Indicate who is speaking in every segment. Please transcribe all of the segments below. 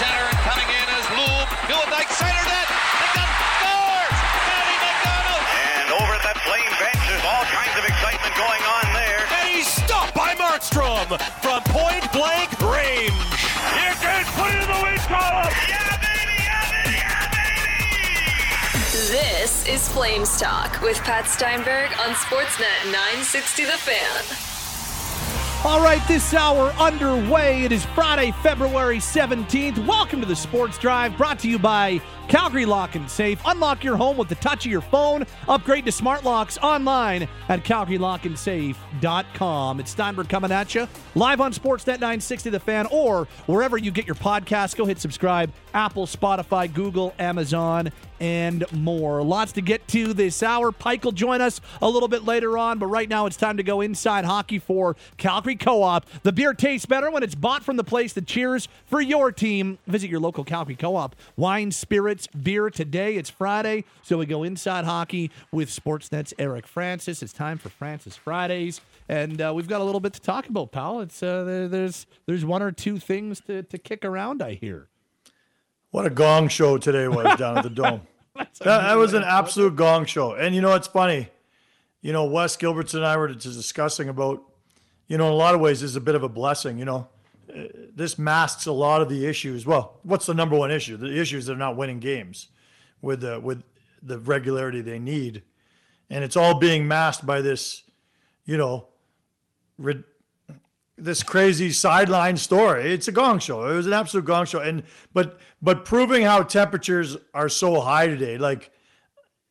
Speaker 1: center and coming in is Loom. Hillendyke center net. McDonald scores! Matty McDonald!
Speaker 2: And over at that flame bench, there's all kinds of excitement going on there.
Speaker 3: And he's stopped by Markstrom from point blank range.
Speaker 4: You can put it in the win column.
Speaker 2: Yeah, baby! Yeah, baby! Yeah, baby!
Speaker 5: This is Flames Talk with Pat Steinberg on Sportsnet 960 The Fan.
Speaker 6: All right, this hour underway. It is Friday, February 17th. Welcome to the Sports Drive, brought to you by Calgary Lock and Safe. Unlock your home with the touch of your phone. Upgrade to smart locks online at calgarylockandsafe.com. It's Steinberg coming at you live on Sportsnet 960 The Fan or wherever you get your podcasts. Go hit subscribe. Apple, Spotify, Google, Amazon, and more. Lots to get to this hour. Pike will join us a little bit later on, but right now it's time to go inside hockey for Calgary Co op. The beer tastes better when it's bought from the place that cheers for your team. Visit your local Calgary Co op. Wine, spirits, beer today. It's Friday, so we go inside hockey with Sportsnet's Eric Francis. It's time for Francis Fridays. And uh, we've got a little bit to talk about, pal. It's uh, there, there's there's one or two things to, to kick around. I hear.
Speaker 7: What a gong show today was down at the Dome. That, that was an absolute gong show. And you know, it's funny. You know, Wes Gilbertson and I were just discussing about, you know, in a lot of ways, this is a bit of a blessing. You know, Uh, this masks a lot of the issues. Well, what's the number one issue? The issue is they're not winning games with the with the regularity they need, and it's all being masked by this, you know, rid- this crazy sideline story. It's a gong show. It was an absolute gong show. And but but proving how temperatures are so high today, like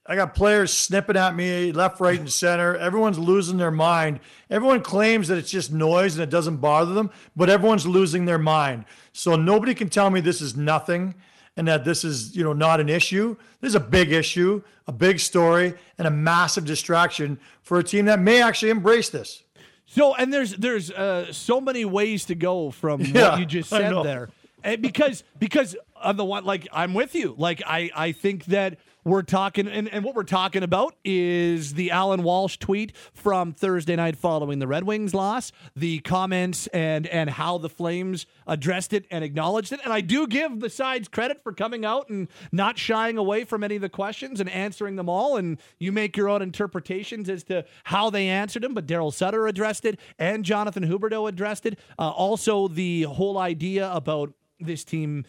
Speaker 7: I got players snipping at me left, right, and center. Everyone's losing their mind. Everyone claims that it's just noise and it doesn't bother them, but everyone's losing their mind. So nobody can tell me this is nothing and that this is, you know, not an issue. This is a big issue, a big story, and a massive distraction for a team that may actually embrace this.
Speaker 6: So and there's there's uh, so many ways to go from
Speaker 7: Yeah,
Speaker 6: what you just said there, and because because on the one like I'm with you. Like I I think that we're talking and, and what we're talking about is the Alan Walsh tweet from Thursday night following the Red Wings loss, the comments and and how the Flames addressed it and acknowledged it. And I do give the sides credit for coming out and not shying away from any of the questions and answering them all. And you make your own interpretations as to how they answered them. But Daryl Sutter addressed it and Jonathan Huberdeau addressed it. Uh, also, the whole idea about this team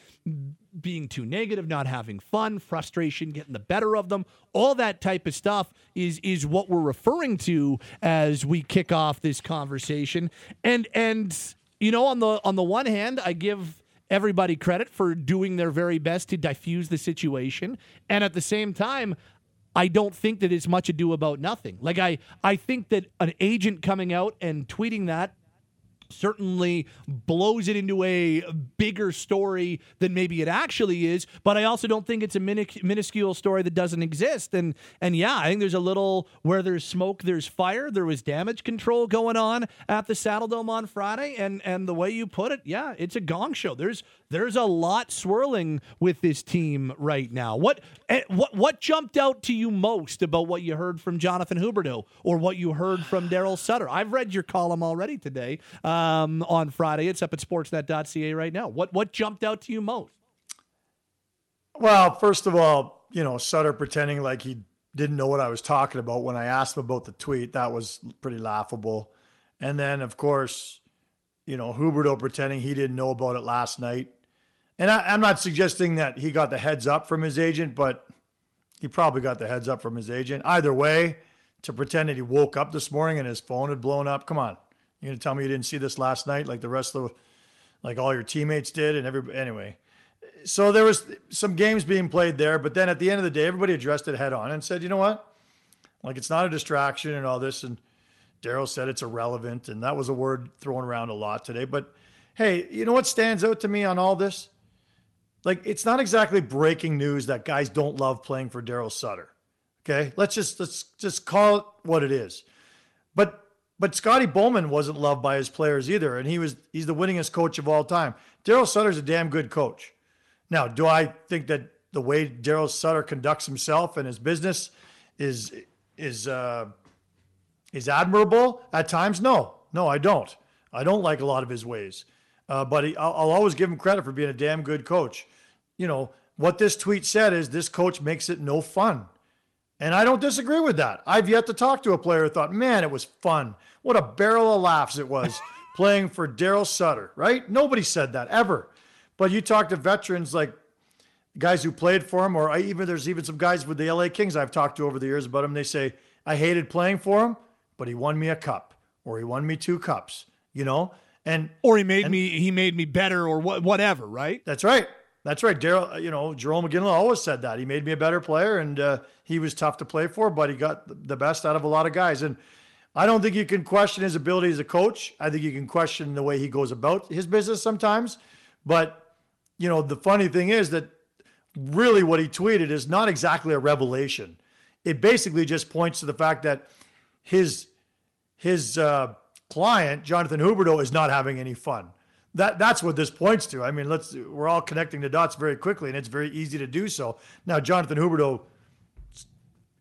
Speaker 6: being too negative, not having fun, frustration getting the better of them, all that type of stuff is is what we're referring to as we kick off this conversation. And and you know, on the on the one hand, I give everybody credit for doing their very best to diffuse the situation, and at the same time. I don't think that it's much ado about nothing. Like I, I think that an agent coming out and tweeting that certainly blows it into a bigger story than maybe it actually is but i also don't think it's a minic- minuscule story that doesn't exist. And and yeah i think there's a little where there's smoke there's fire. There was damage control going on at the Saddledome on friday and and the way you put it yeah it's a gong show. There's there's a lot swirling with this team right now what eh, what what jumped out to you most about what you heard from jonathan huberdeau or what you heard from daryl sutter i've read your column already today um, on Friday. It's up at sportsnet.ca right now. What what jumped out to you most?
Speaker 7: Well, first of all, you know, Sutter pretending like he didn't know what I was talking about when I asked him about the tweet. That was pretty laughable. And then, of course, you know, Huberdeau pretending he didn't know about it last night. And I, I'm not suggesting that he got the heads up from his agent, but he probably got the heads up from his agent. Either way, to pretend that he woke up this morning and his phone had blown up. Come on. You're going to tell me you didn't see this last night like the rest of the, like all your teammates did and every anyway so there was some games being played there, but then at the end of the day, everybody addressed it head on and said, you know what? Like it's not a distraction and all this. And Daryl said it's irrelevant, and that was a word thrown around a lot today. But hey, you know what stands out to me on all this? Like it's not exactly breaking news that guys don't love playing for Daryl Sutter. Okay, let's just let's just call it what it is. But but Scotty Bowman wasn't loved by his players either, and he was he's the winningest coach of all time. Daryl Sutter's a damn good coach. Now, do I think that the way Daryl Sutter conducts himself and his business is is uh, is admirable at times? No, no, I don't. I don't like a lot of his ways. Uh, but he, I'll, I'll always give him credit for being a damn good coach. You know what this tweet said is this coach makes it no fun, and I don't disagree with that. I've yet to talk to a player who thought, man, it was fun. What a barrel of laughs it was playing for Daryl Sutter. Right? Nobody said that ever. But you talk to veterans like guys who played for him, or I, even there's even some guys with the LA Kings I've talked to over the years about him. They say I hated playing for him, but he won me a cup, or he won me two cups. You know, and
Speaker 6: or he made
Speaker 7: and,
Speaker 6: me he made me better, or what, whatever. Right?
Speaker 7: That's right. That's right. Daryl, uh, you know, Jerome Iginla always said that he made me a better player, and uh, he was tough to play for, but he got the best out of a lot of guys. And I don't think you can question his ability as a coach. I think you can question the way he goes about his business sometimes. But you know, the funny thing is that really what he tweeted is not exactly a revelation. It basically just points to the fact that his his uh, client Jonathan Huberdeau is not having any fun. That that's what this points to. I mean, let's we're all connecting the dots very quickly, and it's very easy to do so. Now, Jonathan Huberdeau,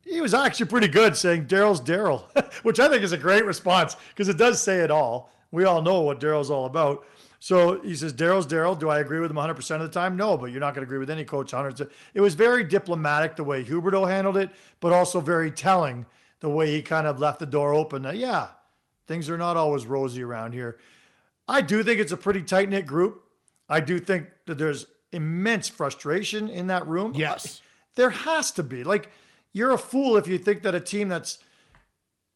Speaker 7: he was actually pretty good saying Daryl's Daryl, which I think is a great response because it does say it all. We all know what Daryl's all about. So he says, Daryl's Daryl. Do I agree with him 100% of the time? No, but you're not going to agree with any coach 100%. It was very diplomatic the way Huberdeau handled it, but also very telling the way he kind of left the door open. That, yeah, things are not always rosy around here. I do think it's a pretty tight knit group. I do think that there's immense frustration in that room.
Speaker 6: Yes.
Speaker 7: There has to be. Like, you're a fool if you think that a team that's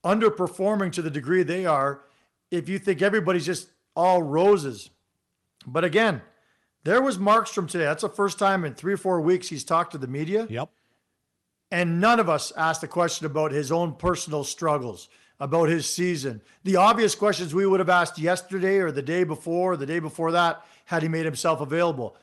Speaker 7: underperforming to the degree they are, if you think everybody's just all roses. But again, there was Markstrom today. That's the first time in three or four weeks he's talked to the media.
Speaker 6: Yep.
Speaker 7: And none of us asked a question about his own personal struggles, about his season. The obvious questions we would have asked yesterday or the day before, or the day before that, had he made himself available.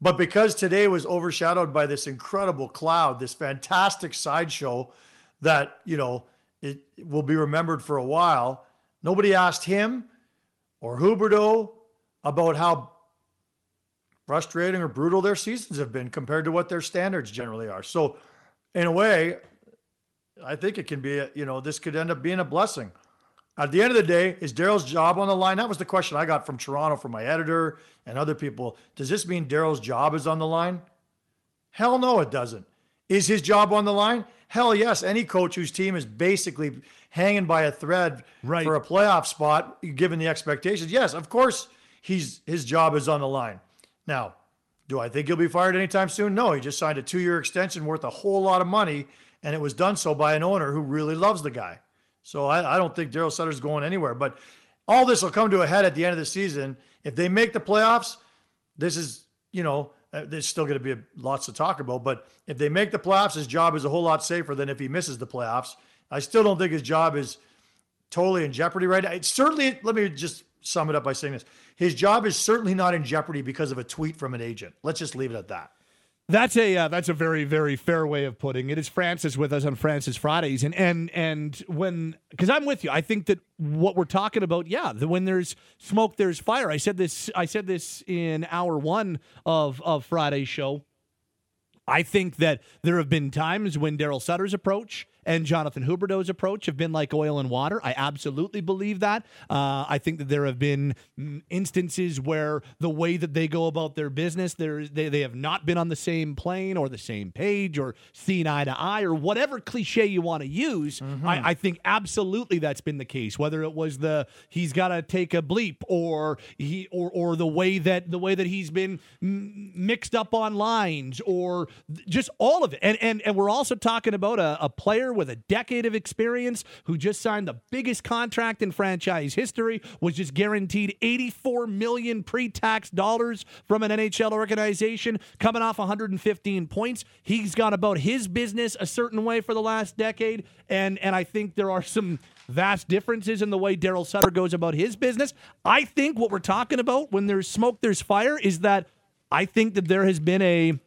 Speaker 7: But because today was overshadowed by this incredible cloud, this fantastic sideshow that, you know, it will be remembered for a while, nobody asked him or Huberdeau about how frustrating or brutal their seasons have been compared to what their standards generally are. So, in a way, I think it can be, a, you know, this could end up being a blessing. At the end of the day, is Daryl's job on the line? That was the question I got from Toronto from my editor and other people. Does this mean Daryl's job is on the line? Hell no, it doesn't. Is his job on the line? Hell yes. Any coach whose team is basically hanging by a thread
Speaker 6: right.
Speaker 7: for a playoff spot, given the expectations, yes, of course, he's his job is on the line. Now, do I think he'll be fired anytime soon? No, he just signed a two-year extension worth a whole lot of money, and it was done so by an owner who really loves the guy. So I, I don't think Daryl Sutter's going anywhere. But all this will come to a head at the end of the season. If they make the playoffs, this is, you know, uh, there's still going to be lots to talk about. But if they make the playoffs, his job is a whole lot safer than if he misses the playoffs. I still don't think his job is totally in jeopardy right now. It's certainly, let me just sum it up by saying this. His job is certainly not in jeopardy because of a tweet from an agent. Let's just leave it at that.
Speaker 6: That's a uh, that's a very very fair way of putting it. It's Francis with us on Francis Fridays, and and and when because I'm with you, I think that what we're talking about, yeah, when there's smoke, there's fire. I said this I said this in hour one of of Friday's show. I think that there have been times when Daryl Sutter's approach and Jonathan Huberdeau's approach have been like oil and water. I absolutely believe that. Uh, I think that there have been instances where the way that they go about their business, they they have not been on the same plane or the same page or seen eye to eye or whatever cliche you want to use. Mm-hmm. I, I think absolutely that's been the case. Whether it was the he's got to take a bleep or he or or the way that the way that he's been mixed up on lines or just all of it. And and and we're also talking about a, a player with a decade of experience who just signed the biggest contract in franchise history, was just guaranteed 84 million pre-tax dollars from an NHL organization, coming off 115 points. He's gone about his business a certain way for the last decade, and and I think there are some vast differences in the way Daryl Sutter goes about his business. I think what we're talking about when there's smoke, there's fire is that I think that there has been a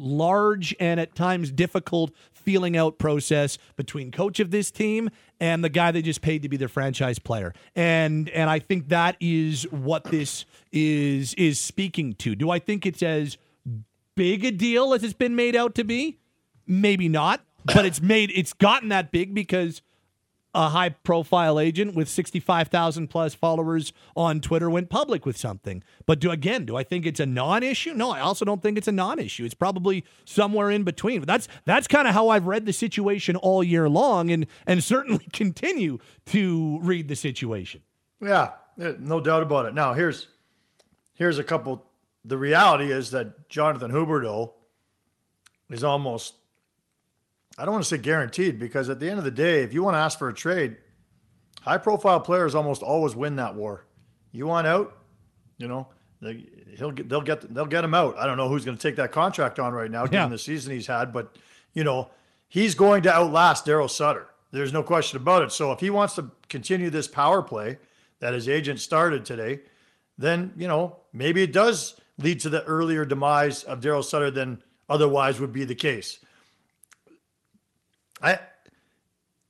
Speaker 6: large and at times difficult feeling out process between coach of this team and the guy they just paid to be their franchise player. And and I think that is what this is is speaking to. Do I think it's as big a deal as it's been made out to be? Maybe not, but it's made it's gotten that big because a high profile agent with 65,000 plus followers on Twitter went public with something. But do again, do I think it's a non-issue? No, I also don't think it's a non-issue. It's probably somewhere in between. But that's that's kind of how I've read the situation all year long and and certainly continue to read the situation.
Speaker 7: Yeah, no doubt about it. Now, here's here's a couple the reality is that Jonathan Huberdeau is almost I don't want to say guaranteed because at the end of the day, if you want to ask for a trade, high profile players almost always win that war. You want out, you know, they, he'll get, they'll get they'll get him out. I don't know who's going to take that contract on right now, given
Speaker 6: Yeah.
Speaker 7: the season he's had, but you know, he's going to outlast Daryl Sutter. There's no question about it. So if he wants to continue this power play that his agent started today, then you know maybe it does lead to the earlier demise of Daryl Sutter than otherwise would be the case. I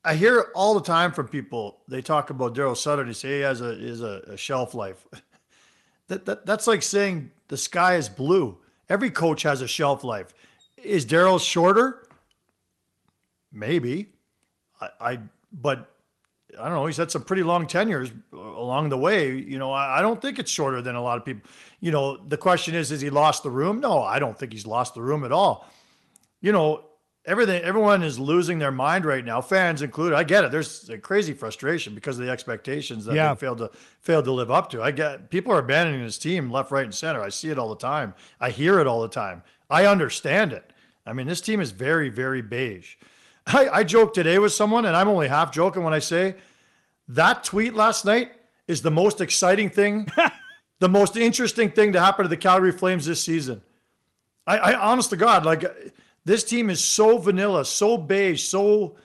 Speaker 7: I hear all the time from people. They talk about Daryl Sutter. They say he has a is a, a shelf life. that, that that's like saying the sky is blue. Every coach has a shelf life. Is Daryl shorter? Maybe. I, I but I don't know. He's had some pretty long tenures along the way. You know, I, I don't think it's shorter than a lot of people. You know, the question is, has he lost the room? No, I don't think he's lost the room at all. You know, everything, everyone is losing their mind right now, fans included. I get it. There's a crazy frustration because of the expectations that
Speaker 6: Yeah.
Speaker 7: they failed to failed to live up to. I get people are abandoning this team left, right, and center. I see it all the time. I hear it all the time. I understand it. I mean, this team is very, very beige. I, I joked today with someone, and I'm only half joking when I say that tweet last night is the most exciting thing, the most interesting thing to happen to the Calgary Flames this season. I, I honest to God, like this team is so vanilla, so beige, so,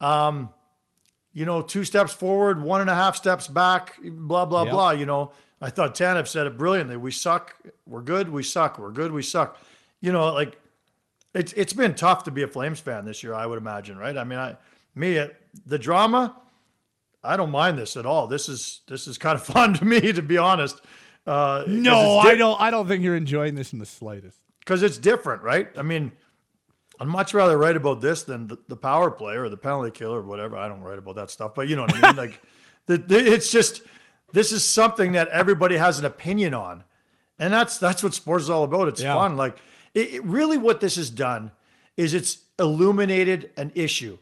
Speaker 7: um, you know, two steps forward, one and a half steps back, blah blah
Speaker 6: Yep.
Speaker 7: blah. You know, I thought Tanev said it brilliantly. We suck, we're good, we suck, we're good, we suck. You know, like it's it's been tough to be a Flames fan this year. I would imagine, right? I mean, I me uh, the drama. I don't mind this at all. This is this is kind of fun to me, to be honest. Uh,
Speaker 6: No, I don't I don't think you're enjoying this in the slightest.
Speaker 7: because it's different, right? I mean, I'd much rather write about this than the, the power play or the penalty killer or whatever. I don't write about that stuff, but you know what I mean. like, the, the, it's just this is something that everybody has an opinion on, and that's that's what sports is all about. It's
Speaker 6: Yeah.
Speaker 7: fun. Like, it, it- really, what this has done is it's illuminated an issue,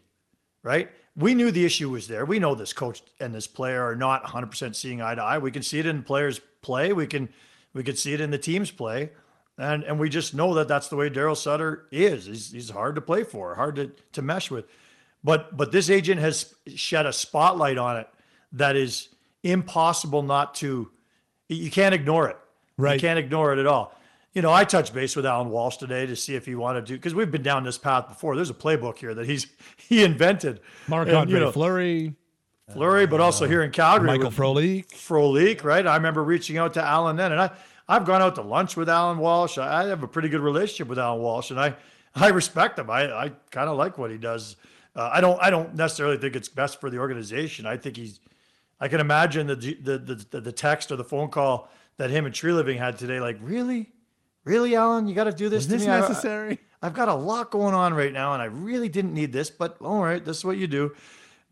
Speaker 7: right? We knew the issue was there. We know this coach and this player are not 100% seeing eye to eye. We can see it in players play. We can we can see it in the teams play. And and we just know that that's the way Daryl Sutter is. He's, he's hard to play for, hard to, to mesh with. But but this agent has shed a spotlight on it that is impossible not to. You can't ignore it.
Speaker 6: Right.
Speaker 7: You can't ignore it at all. You know, I touched base with Alan Walsh today to see if he wanted to, because we've been down this path before. There's a playbook here that he's he invented.
Speaker 6: Marc
Speaker 7: And,
Speaker 6: Andre
Speaker 7: you know,
Speaker 6: Fleury,
Speaker 7: Flurry, but also here in Calgary,
Speaker 6: Michael Frolik.
Speaker 7: Frolik, right? I remember reaching out to Alan then, and I I've gone out to lunch with Alan Walsh. I, I have a pretty good relationship with Alan Walsh, and I I respect him. I I kind of like what he does. Uh, I don't I don't necessarily think it's best for the organization. I think he's. I can imagine the the the, the, text or the phone call that him and Treliving had today. Like, really, really, Alan, you got to do this.
Speaker 6: Is this
Speaker 7: me?
Speaker 6: Necessary?
Speaker 7: I've got a lot going on right now, and I really didn't need this, but all right, this is what you do.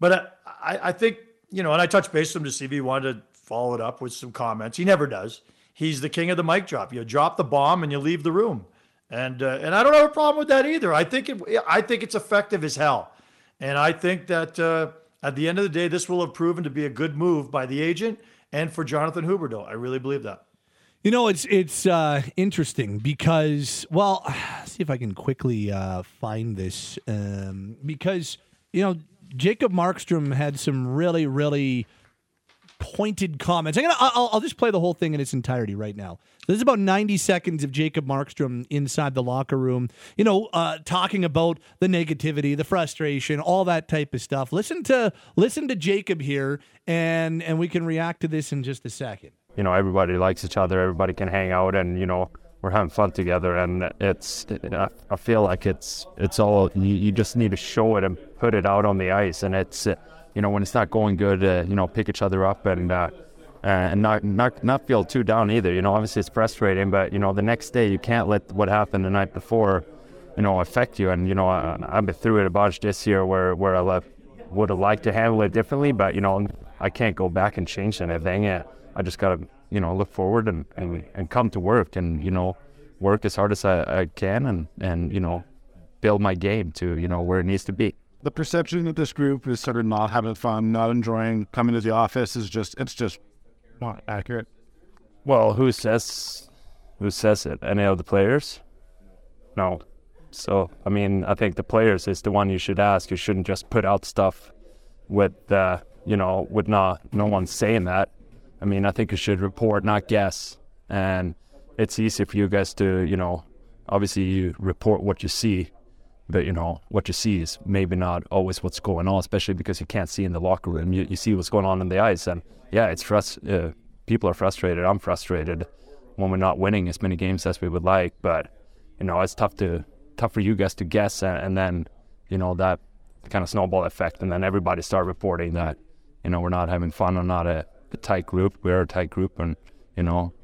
Speaker 7: But uh, I, I think, you know, and I touched base with him to see if he wanted to follow it up with some comments. He never does. He's the king of the mic drop. You drop the bomb and you leave the room, and uh, and I don't have a problem with that either. I think it, I think it's effective as hell, and I think that uh, at the end of the day, this will have proven to be a good move by the agent and for Jonathan Huberdeau. I really believe that.
Speaker 6: You know, it's it's uh, interesting because, well, see if I can quickly uh, find this um, because you know Jacob Markstrom had some really really pointed comments. I'm gonna I'll, I'll just play the whole thing in its entirety right now. This is about 90 seconds of Jacob Markstrom inside the locker room. You know, uh, talking about the negativity, the frustration, all that type of stuff. Listen to listen to Jacob here, and and we can react to this in just a second.
Speaker 8: you know everybody likes each other everybody can hang out and you know we're having fun together and it's I- feel like it's it's all you, you just need to show it and put it out on the ice and it's you know when it's not going good uh, you know pick each other up and uh, and not, not not feel too down either you know obviously it's frustrating but you know the next day you can't let what happened the night before you know affect you and you know I, i've been through it a bunch this year where where i let would have liked to handle it differently, but you know, I can't go back and change anything. Yeah, I just gotta, you know, look forward and, and, and come to work and you know, work as hard as I, I can and and you know, build my game to you know where it needs to be.
Speaker 9: The perception that this group is sort of not having fun, not enjoying coming to the office is just it's just not accurate.
Speaker 8: Well, who says who says it? Any of the players? No. So I mean, I think the players is the one you should ask. You shouldn't just put out stuff with uh, you know with not no one saying that. I mean, I think you should report, not guess. And it's easy for you guys to you know, obviously you report what you see, but you know what you see is maybe not always what's going on, especially because you can't see in the locker room. You, you see what's going on in the ice, and yeah, it's frust- uh, people are frustrated. I'm frustrated when we're not winning as many games as we would like, but you know it's tough to tough for you guys to guess, and, and then you know that kind of snowball effect, and then everybody start reporting that you know we're not having fun or not a, a tight group. We're a tight group, and you know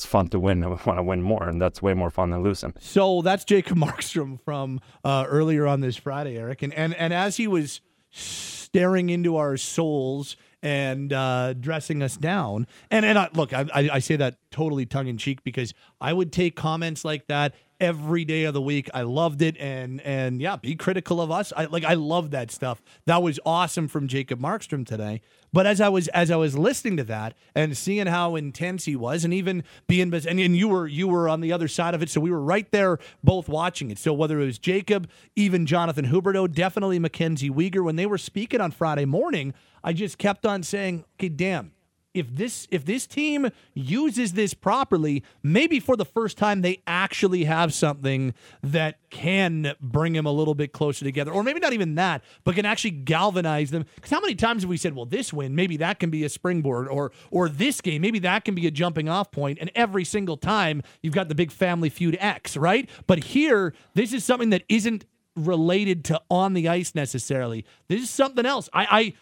Speaker 8: it's fun to win. We want to win more, and that's way more fun than losing.
Speaker 6: So that's Jacob Markstrom from uh, earlier on this Friday, Eric, and and and as he was staring into our souls and uh, dressing us down, and and I, look, I, I say that totally tongue in cheek because I would take comments like that every day of the week. I loved it, and and yeah, be critical of us. I like I love that stuff. That was awesome from Jacob Markstrom today. But as I was as I was listening to that and seeing how intense he was, and even being and, and you were you were on the other side of it, so we were right there both watching it. So whether it was Jacob, even Jonathan Huberdeau, definitely Mackenzie Weegar, when they were speaking on Friday morning, I just kept on saying, "Okay, damn." If this if this team uses this properly, maybe for the first time they actually have something that can bring them a little bit closer together, or maybe not even that, but can actually galvanize them. Because how many times have we said, "Well, this win, maybe that can be a springboard," or or this game, maybe that can be a jumping off point," and every single time you've got the big Family Feud X, right? But here, this is something that isn't related to on the ice necessarily. This is something else. I. I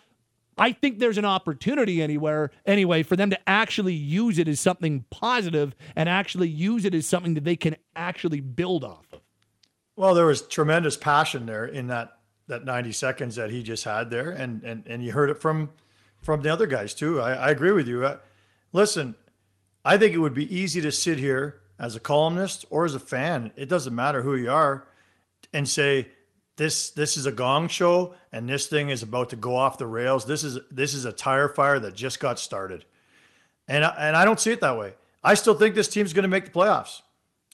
Speaker 6: I think there's an opportunity anywhere anyway for them to actually use it as something positive and actually use it as something that they can actually build off of.
Speaker 7: Well, there was tremendous passion there in that that 90 seconds that he just had there, and and and you heard it from from the other guys too. I, I agree with you. I, listen, I think it would be easy to sit here as a columnist or as a fan. It doesn't matter who you are, and say this this is a gong show and this thing is about to go off the rails. This is this is a tire fire that just got started. And I, and I don't see it that way. I still think this team's going to make the playoffs.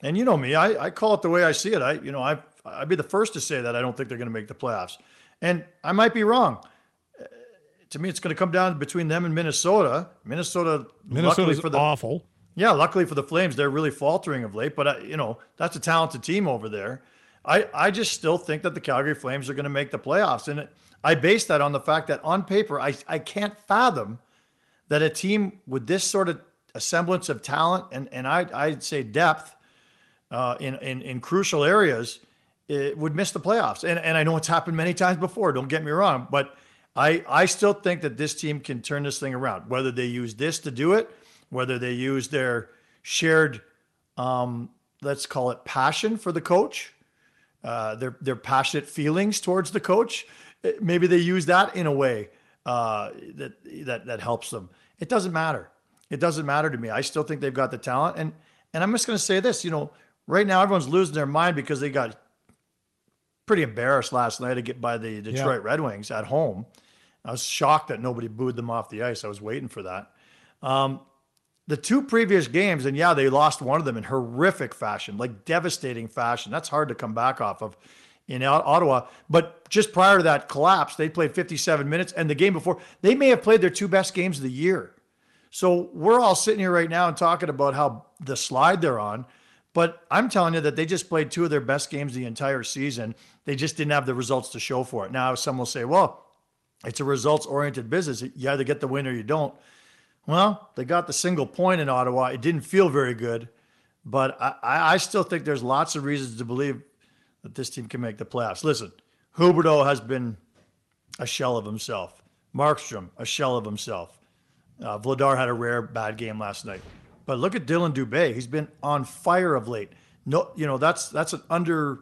Speaker 7: And you know me, I, I call it the way I see it. I you know I I'd be the first to say that I don't think they're going to make the playoffs. And I might be wrong. Uh, to me, it's going to come down between them and Minnesota. Minnesota,
Speaker 6: Minnesota's
Speaker 7: for the,
Speaker 6: awful.
Speaker 7: Yeah, luckily for the Flames, they're really faltering of late. But uh, you know that's a talented team over there. I, I just still think that the Calgary Flames are going to make the playoffs. And I base that on the fact that on paper, I, I can't fathom that a team with this sort of a semblance of talent and, and I, I'd say depth uh, in, in, in crucial areas would miss the playoffs. And, and I know it's happened many times before, don't get me wrong, but I, I still think that this team can turn this thing around, whether they use this to do it, whether they use their shared, um, let's call it passion for the coach uh, their their passionate feelings towards the coach. Uh, maybe they use that in a way uh, that that that helps them. It doesn't matter. It doesn't matter to me. I still think they've got the talent, and and I'm just going to say this. You know, right now everyone's losing their mind because they got pretty embarrassed last night to get by the Detroit yeah. Red Wings at home. I was shocked that nobody booed them off the ice. I was waiting for that. Um, the two previous games, and yeah, they lost one of them in horrific fashion, like devastating fashion. That's hard to come back off of in Ottawa. But just prior to that collapse, they played 57 minutes, and the game before, they may have played their two best games of the year. So we're all sitting here right now and talking about how the slide they're on. But I'm telling you that they just played two of their best games the entire season. They just didn't have the results to show for it. Now, some will say, well, it's a results oriented business. You either get the win or you don't. Well, they got the single point in Ottawa. It didn't feel very good, but I, I still think there's lots of reasons to believe that this team can make the playoffs. Listen, Huberdeau has been a shell of himself. Markstrom, a shell of himself. Uh, Vladar had a rare bad game last night. But look at Dillon Dubé. He's been on fire of late. No, you know, that's that's an under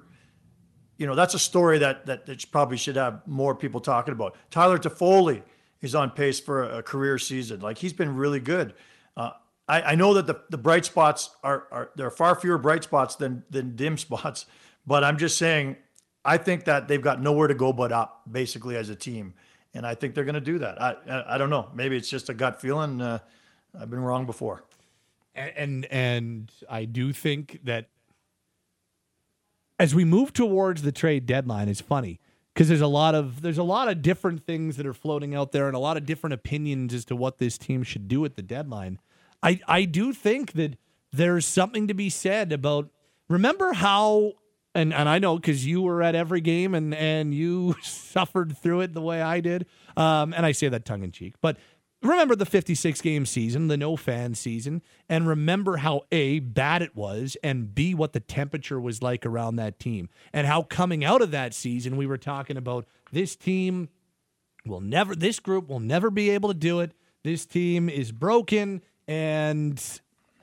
Speaker 7: you know, that's a story that that, that probably should have more people talking about. Tyler Toffoli is on pace for a, career season. Like he's been really good. Uh, I, I know that the, the bright spots are, are there are far fewer bright spots than than dim spots, but I'm just saying I think that they've got nowhere to go but up, basically as a team, and I think they're going to do that. I, I, I don't know. Maybe it's just a gut feeling. Uh, I've been wrong before.
Speaker 6: And, and and I do think that as we move towards the trade deadline, it's funny because there's a lot of there's a lot of different things that are floating out there and a lot of different opinions as to what this team should do at the deadline. I I do think that there's something to be said about remember how and and I know because you were at every game and and you suffered through it the way I did. Um, and I say that tongue in cheek, but remember the 56 game season, the no fan season, and remember how A, bad it was, and B, what the temperature was like around that team. And how coming out of that season, we were talking about this team will never, this group will never be able to do it. This team is broken. And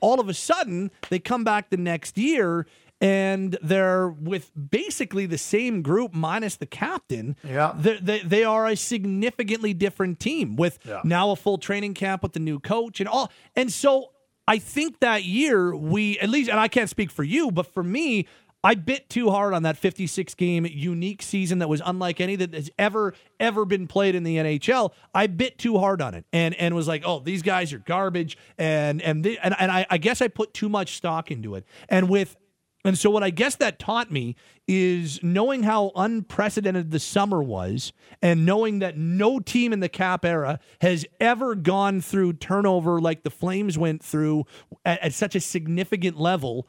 Speaker 6: all of a sudden, they come back the next year and they're with basically the same group minus the captain.
Speaker 7: Yeah,
Speaker 6: they they are a significantly different team with yeah. now a full training camp with the new coach and all. And so I think that year we at least, and I can't speak for you, but for me. I bit too hard on that 56 game unique season that was unlike any that has ever ever been played in the NHL. I bit too hard on it and and was like, "Oh, these guys are garbage." And and the, and, and I, I guess I put too much stock into it. And with and so, what I guess that taught me is knowing how unprecedented the summer was, and knowing that no team in the cap era has ever gone through turnover like the Flames went through at, at such a significant level,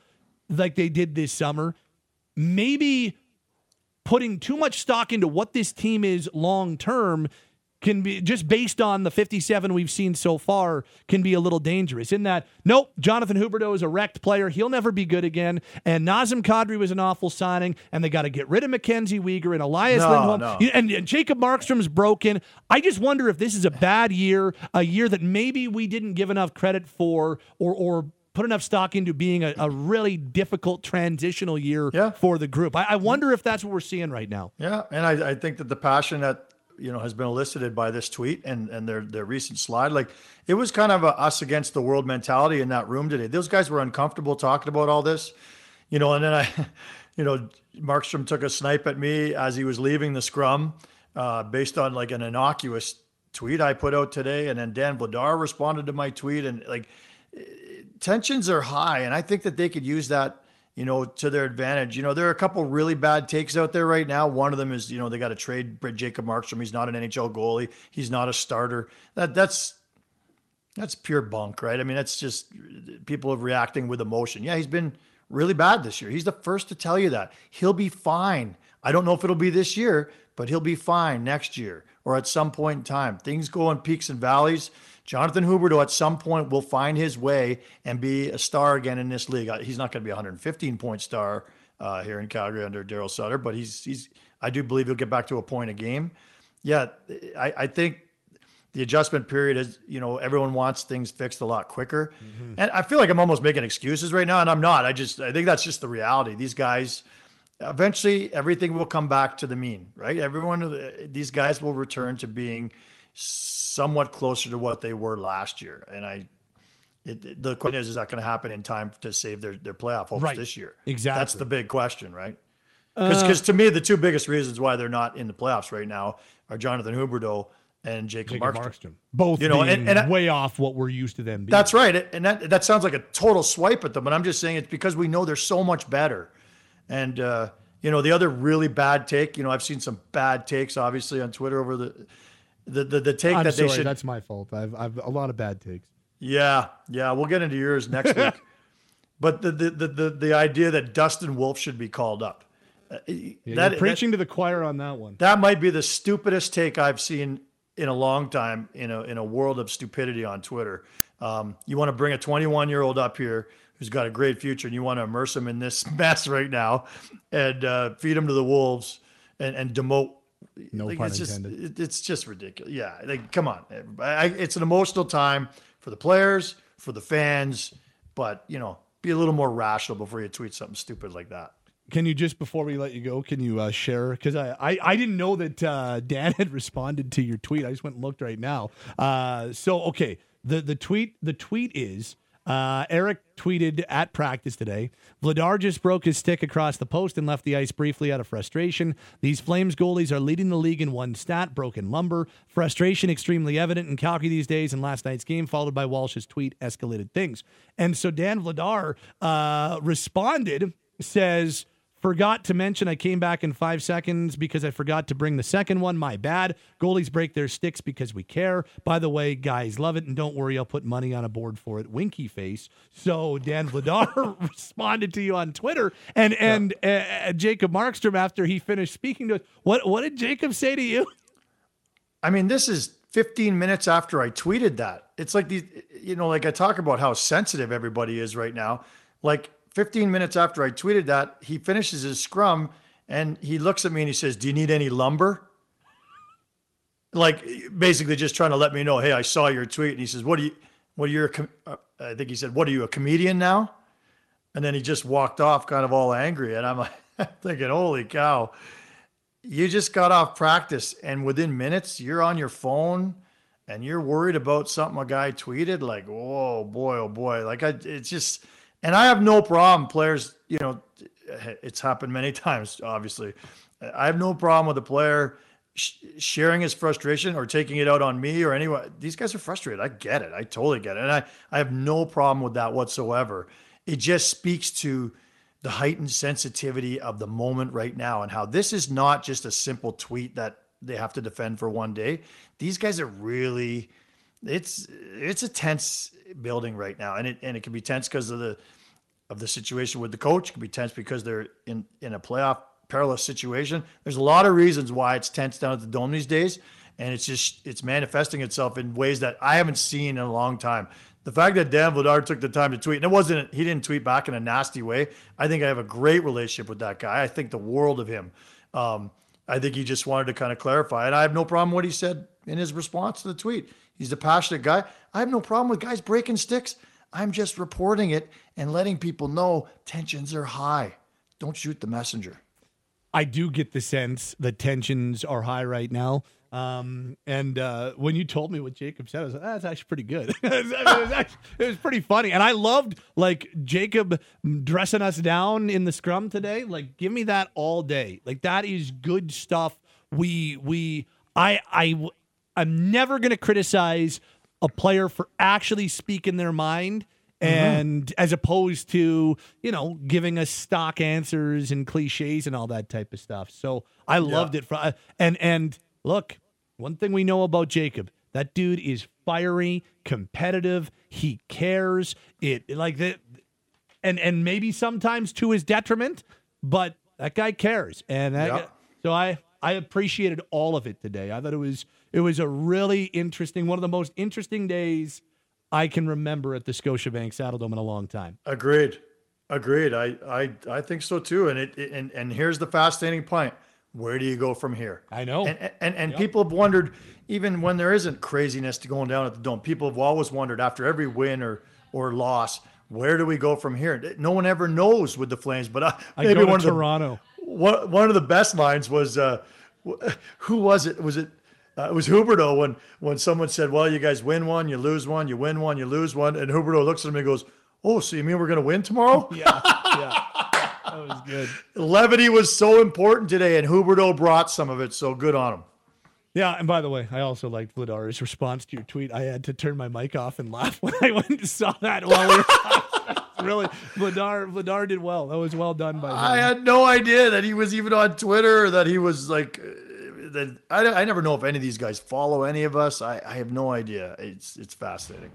Speaker 6: like they did this summer. Maybe putting too much stock into what this team is long term can be just based on the 57 we've seen so far can be a little dangerous in that nope jonathan huberdeau is a wrecked player he'll never be good again and nazem kadri was an awful signing and they got to get rid of mackenzie weegar and elias
Speaker 7: no,
Speaker 6: lindholm
Speaker 7: no.
Speaker 6: And, and jacob markstrom's broken i just wonder if this is a bad year a year that maybe we didn't give enough credit for or or put enough stock into being a, a really difficult transitional year
Speaker 7: yeah.
Speaker 6: for the group. I, I, wonder if that's what we're seeing right now.
Speaker 7: Yeah, and I, I think that the passion that you know has been elicited by this tweet and and their their recent slide. Like it was kind of a us against the world mentality in that room today. Those guys were uncomfortable talking about all this you know and then i you know markstrom took a snipe at me as he was leaving the scrum uh, based on like an innocuous tweet i put out today. And then dan vladar responded to my tweet. And like tensions are high. And i think that they could use that you know, to their advantage. You know, there are a couple really bad takes out there right now. One of them is, you know, they got to trade Jacob Markstrom. He's not an NHL goalie. He's not a starter. That that's that's pure bunk, right? I mean, that's just people reacting with emotion. Yeah, he's been really bad this year. He's the first to tell you that. He'll be fine. I don't know if it'll be this year, but he'll be fine next year or at some point in time. Things go in peaks and valleys. Jonathan Huberdeau at some point will find his way and be a star again in this league. He's not going to be a 115 point star uh, here in Calgary under Daryl Sutter, but he's he's. I do believe he'll get back to a point a game. Yeah, I, I think the adjustment period is you know everyone wants things fixed a lot quicker, mm-hmm. and I feel like I'm almost making excuses right now, and I'm not. I just I think that's just the reality. These guys. Eventually, everything will come back to the mean, right? Everyone, these guys will return to being somewhat closer to what they were last year. And I, it, the question is, is that going to happen in time to save their, their playoff hopes
Speaker 6: right.
Speaker 7: this year?
Speaker 6: Exactly.
Speaker 7: That's the big question, right? Because uh, to me, the two biggest reasons why they're not in the playoffs right now are Jonathan Huberdeau and Jacob,
Speaker 6: Jacob
Speaker 7: Markstrom.
Speaker 6: Markstrom. Both, you know, and, and way I, off what we're used to them. Being.
Speaker 7: That's right, and that that sounds like a total swipe at them. But I'm just saying it's because we know they're so much better. And uh, you know, the other really bad take. You know, I've seen some bad takes, obviously, on Twitter over the the the, the take
Speaker 6: I'm
Speaker 7: that
Speaker 6: sorry,
Speaker 7: they should.
Speaker 6: That's my fault. I've I've a lot of bad takes.
Speaker 7: Yeah, yeah. We'll get into yours next week. But the, the the the the idea that Dustin Wolf should be called up.
Speaker 6: Uh, yeah, that, preaching that, to the choir on that one.
Speaker 7: That might be the stupidest take I've seen in a long time in a in a world of stupidity on Twitter. Um, you want to bring a 21 year old up here who's got a great future, and you want to immerse him in this mess right now, and uh, feed him to the wolves and, and demote
Speaker 6: no
Speaker 7: like,
Speaker 6: pun
Speaker 7: it's
Speaker 6: intended.
Speaker 7: Just, it, it's just ridiculous. Yeah, like come on, I, it's an emotional time for the players, for the fans, but you know, be a little more rational before you tweet something stupid like that.
Speaker 6: Can you just before we let you go, can you uh, share? Because I, I I didn't know that uh, Dan had responded to your tweet. I just went and looked right now. Uh, so okay, the the tweet the tweet is uh, Eric tweeted at practice today. Vladar just broke his stick across the post and left the ice briefly out of frustration. These Flames goalies are leading the league in one stat, broken lumber. Frustration extremely evident in Calgary these days. In last night's game, followed by Walsh's tweet, escalated things. And so Dan Vladar uh, responded, says. Forgot to mention I came back in five seconds because I forgot to bring the second one. My bad. Goalies break their sticks because we care. By the way, guys, love it. And don't worry, I'll put money on a board for it. Winky face. So Dan Vladar responded to you on Twitter. And and uh, Jacob Markstrom, after he finished speaking to us, what, what did Jacob say to you?
Speaker 7: I mean, this is 15 minutes after I tweeted that. It's like these, you know, like I talk about how sensitive everybody is right now. Like 15 minutes after I tweeted that, he finishes his scrum and he looks at me and he says, Do you need any lumber? Like basically just trying to let me know, hey, I saw your tweet. And he says, What are you, what are you, com-" uh, I think he said, What are you, a comedian now? And then he just walked off kind of all angry. And I'm like, thinking, Holy cow, you just got off practice and within minutes you're on your phone and you're worried about something a guy tweeted. Like, whoa, boy, oh boy. Like, I, it's just, and I have no problem. Players, you know, it's happened many times. Obviously, I have no problem with a player sh- sharing his frustration or taking it out on me or anyone. These guys are frustrated. I get it. I totally get it, and I I have no problem with that whatsoever. It just speaks to the heightened sensitivity of the moment right now and how this is not just a simple tweet that they have to defend for one day. These guys are really it's it's a tense building right now, and it and it can be tense because of the of the situation with the coach. It can be tense because they're in in a playoff perilous situation. There's a lot of reasons why it's tense down at the dome these days, and it's just it's manifesting itself in ways that I haven't seen in a long time. The fact that Dan Vladar took the time to tweet, and it wasn't he didn't tweet back in a nasty way. I think I have a great relationship with that guy. I think the world of him. Um, I think he just wanted to kind of clarify, and I have no problem what he said in his response to the tweet. He's a passionate guy. I have no problem with guys breaking sticks. I'm just reporting it and letting people know tensions are high. Don't shoot the messenger.
Speaker 6: I do get the sense that tensions are high right now. Um, and uh, when you told me what Jacob said, I was like, that's actually pretty good. it, was actually, it was pretty funny. And I loved like Jacob dressing us down in the scrum today. Like, give me that all day. Like, that is good stuff. We, we, I, I, I'm never going to criticize a player for actually speaking their mind mm-hmm. and as opposed to you know giving us stock answers and cliches and all that type of stuff. So i loved it for, uh, and and look one thing we know about jacob that dude is fiery competitive he cares it like that and and maybe sometimes to his detriment but that guy cares. And that
Speaker 7: Yeah.
Speaker 6: guy- so i i appreciated all of it today. I thought it was it was a really interesting one of the most interesting days I can remember at the Scotiabank Saddledome in a long time.
Speaker 7: Agreed. Agreed. I I I think so too. And it and and here's the fascinating point. Where do you go from here?
Speaker 6: I know.
Speaker 7: And and, and people have wondered, even when there isn't craziness to going down at the dome, people have always wondered after every win or or loss, where do we go from here? No one ever knows with the Flames, but I,
Speaker 6: I
Speaker 7: maybe one of the
Speaker 6: Toronto.
Speaker 7: one, one of the best lines was uh, who was it? Was it uh, it was Huberdeau when when someone said, "Well, you guys win one, you lose one, you win one, you lose one," and Huberdeau looks at him and goes, "Oh, so you mean we're going to win tomorrow?"
Speaker 6: yeah, yeah, that was good.
Speaker 7: Levity was so important today, and Huberdeau brought some of it. So good on him.
Speaker 6: Yeah, and by the way, I also liked Vladar's response to your tweet. I had to turn my mic off and laugh when I went and saw that while we were really Vladar Vladar did well. That was well done by him.
Speaker 7: I had no idea that he was even on Twitter, or that he was like. That I, I never know if any of these guys follow any of us. I, I have no idea. It's it's fascinating.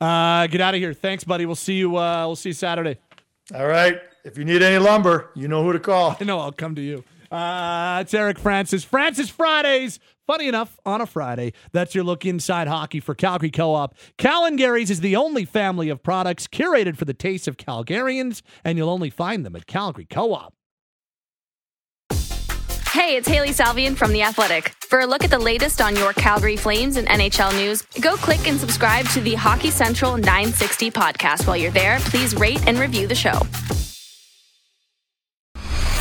Speaker 6: Uh, get out of here. Thanks, buddy. We'll see you. Uh, we'll see you Saturday.
Speaker 7: All right. If you need any lumber, you know who to call.
Speaker 6: I know I'll come to you. Uh, it's Eric Francis. Francis Fridays. Funny enough, on a Friday, that's your look inside hockey for Calgary Co-op. Cal and is the only family of products curated for the taste of Calgarians, and you'll only find them at Calgary Co-op.
Speaker 10: Hey, it's Hailey Salvian from The Athletic. For a look at the latest on your Calgary Flames and NHL news, go click and subscribe to the Hockey Central 960 podcast. While you're there, please rate and review the show.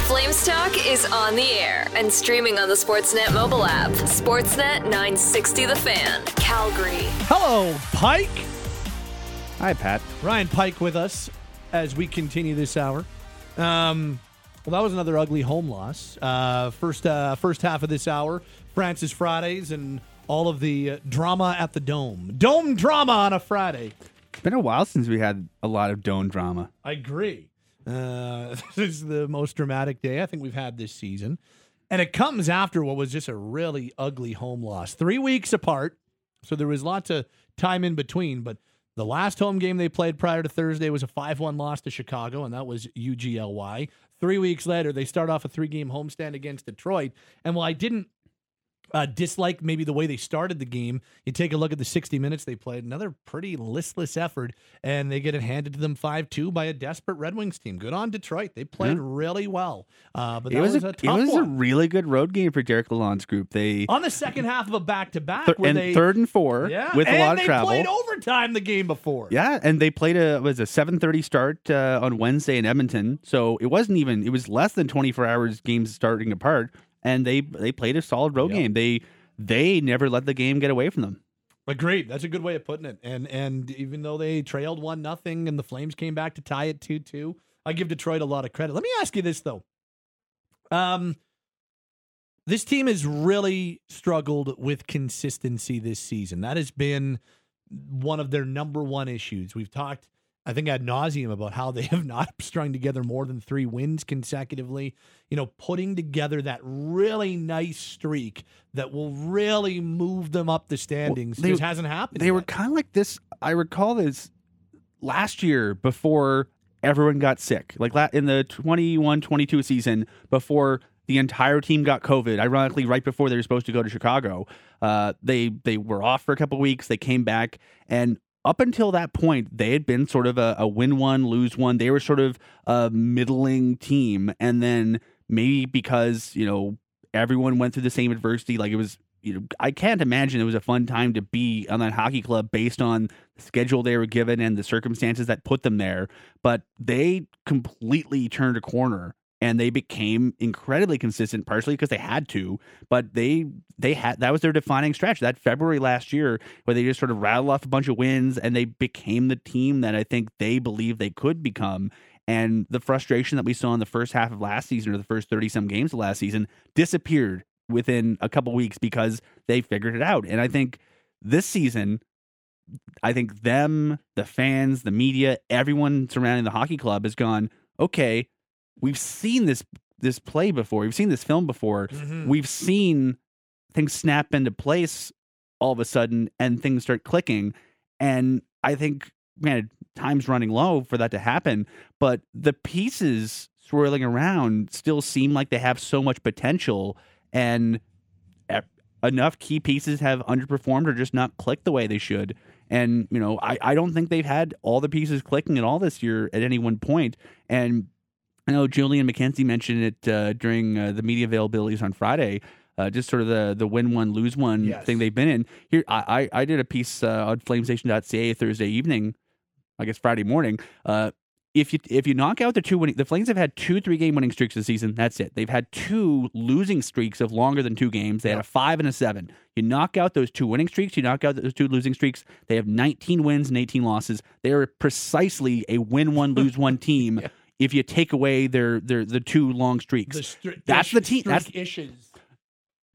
Speaker 5: Flames Talk is on the air and streaming on the Sportsnet mobile app. Sportsnet 960 The Fan, Calgary.
Speaker 6: Hello, Pike.
Speaker 11: Hi, Pat.
Speaker 6: Ryan Pike with us as we continue this hour. Um, well, that was another ugly home loss. Uh, first, uh, first half of this hour, Francis Fridays and all of the uh, drama at the Dome. Dome drama on a Friday.
Speaker 11: It's been a while since we had a lot of Dome drama.
Speaker 6: I agree. Uh, this is the most dramatic day I think we've had this season. And it comes after what was just a really ugly home loss. Three weeks apart. So there was lots of time in between. But the last home game they played prior to Thursday was a 5 1 loss to Chicago, and that was UGLY. Three weeks later, they start off a three game homestand against Detroit. And while I didn't uh, dislike maybe the way they started the game. You take a look at the 60 minutes they played, another pretty listless effort, and they get it handed to them 5 2 by a desperate Red Wings team. Good on Detroit. They played
Speaker 11: Yeah.
Speaker 6: really well. Uh, but
Speaker 11: It
Speaker 6: that
Speaker 11: was,
Speaker 6: was,
Speaker 11: a,
Speaker 6: a
Speaker 11: it was a really good road game for Derek Lalonde's group. They
Speaker 6: on the second half of a back to back,
Speaker 11: and
Speaker 6: they
Speaker 11: third and four
Speaker 6: yeah,
Speaker 11: with a lot of
Speaker 6: they
Speaker 11: travel.
Speaker 6: played overtime the game before.
Speaker 11: Yeah, and they played a was a seven thirty start uh, on Wednesday in Edmonton, so it wasn't even it was less than twenty four hours games starting apart, and they they played a solid road game. They they never let the game get away from them.
Speaker 6: Agreed. That's a good way of putting it. And and even though they trailed one nothing and the Flames came back to tie it two two, I give Detroit a lot of credit. Let me ask you this though. Um this team has really struggled with consistency this season. That has been one of their number one issues. We've talked, I think, ad nauseum about how they have not strung together more than three wins consecutively. You know, putting together that really nice streak that will really move them up the standings
Speaker 11: they-
Speaker 6: just hasn't happened.
Speaker 11: They were kind of like this. I recall this last year before everyone got sick, like in the 21 22 season, before the entire team got COVID. Ironically, right before they were supposed to go to Chicago, uh, they they were off for a couple weeks. They came back, and up until that point, they had been sort of a, a win one, lose one. They were sort of a middling team, and then maybe because you know everyone went through the same adversity, like it was you know, I can't imagine it was a fun time to be on that hockey club based on the schedule they were given and the circumstances that put them there. But they completely turned a corner and they became incredibly consistent, partially because they had to. But they they had that was their defining stretch. That February last year, where they just sort of rattled off a bunch of wins and they became the team that I think they believe they could become. And the frustration that we saw in the first half of last season or the first 30 some games of last season disappeared within a couple weeks because they figured it out. And I think this season, I think them, the fans, the media, everyone surrounding the hockey club has gone, okay, we've seen this this play before. We've seen this film before. Mm-hmm. We've seen things snap into place all of a sudden and things start clicking. And I think, man, time's running low for that to happen. But the pieces swirling around still seem like they have so much potential and enough key pieces have underperformed or just not clicked the way they should. And, you know, I, I don't think they've had all the pieces clicking at all this year at any one point. And I know Julian McKenzie mentioned it uh, during uh, the media availabilities on Friday. Uh, just sort of the the win one lose one
Speaker 6: Yes.
Speaker 11: thing they've been in. Here, I I I did a piece uh, on FlamesNation.ca Thursday evening, I guess Friday morning. Uh, if you if you knock out the two winning, the Flames have had two three game winning streaks this season. That's it. They've had two losing streaks of longer than two games. They had a five and a seven. You knock out those two winning streaks. You knock out those two losing streaks. They have 19 wins and 18 losses. They are precisely a win one lose one team. If you take away their their the two long streaks,
Speaker 6: The stri-
Speaker 11: that's the team. That's
Speaker 6: streak issues.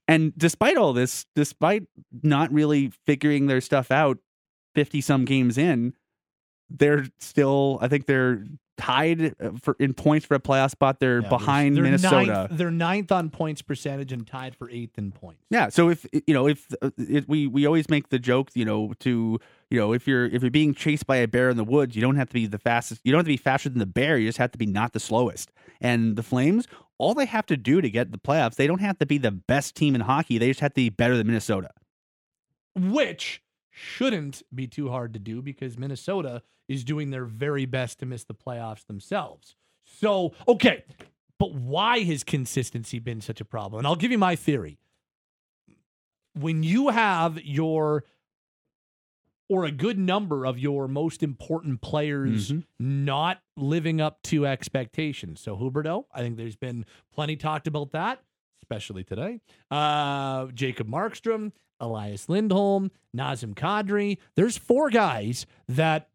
Speaker 11: and despite all this, despite not really figuring their stuff out 50 some games in, they're still, I think they're tied uh, for in points for a playoff spot. They're
Speaker 6: Yeah,
Speaker 11: behind
Speaker 6: they're
Speaker 11: Minnesota.
Speaker 6: Ninth, they're ninth on points percentage and tied for eighth in points.
Speaker 11: Yeah, so if you know if uh, it, we we always make the joke, you know, to you know if you're if you're being chased by a bear in the woods, you don't have to be the fastest. You don't have to be faster than the bear. You just have to be not the slowest. And the Flames, all they have to do to get the playoffs, they don't have to be the best team in hockey. They just have to be better than Minnesota.
Speaker 6: which shouldn't be too hard to do because Minnesota is doing their very best to miss the playoffs themselves. So, okay, but why has consistency been such a problem? And I'll give you my theory. When you have your or a good number of your most important players
Speaker 11: Mhm.
Speaker 6: not living up to expectations. So Huberdeau, I think there's been plenty talked about that, especially today. Uh, Jacob Markstrom, Elias Lindholm, Nazem Kadri. There's four guys that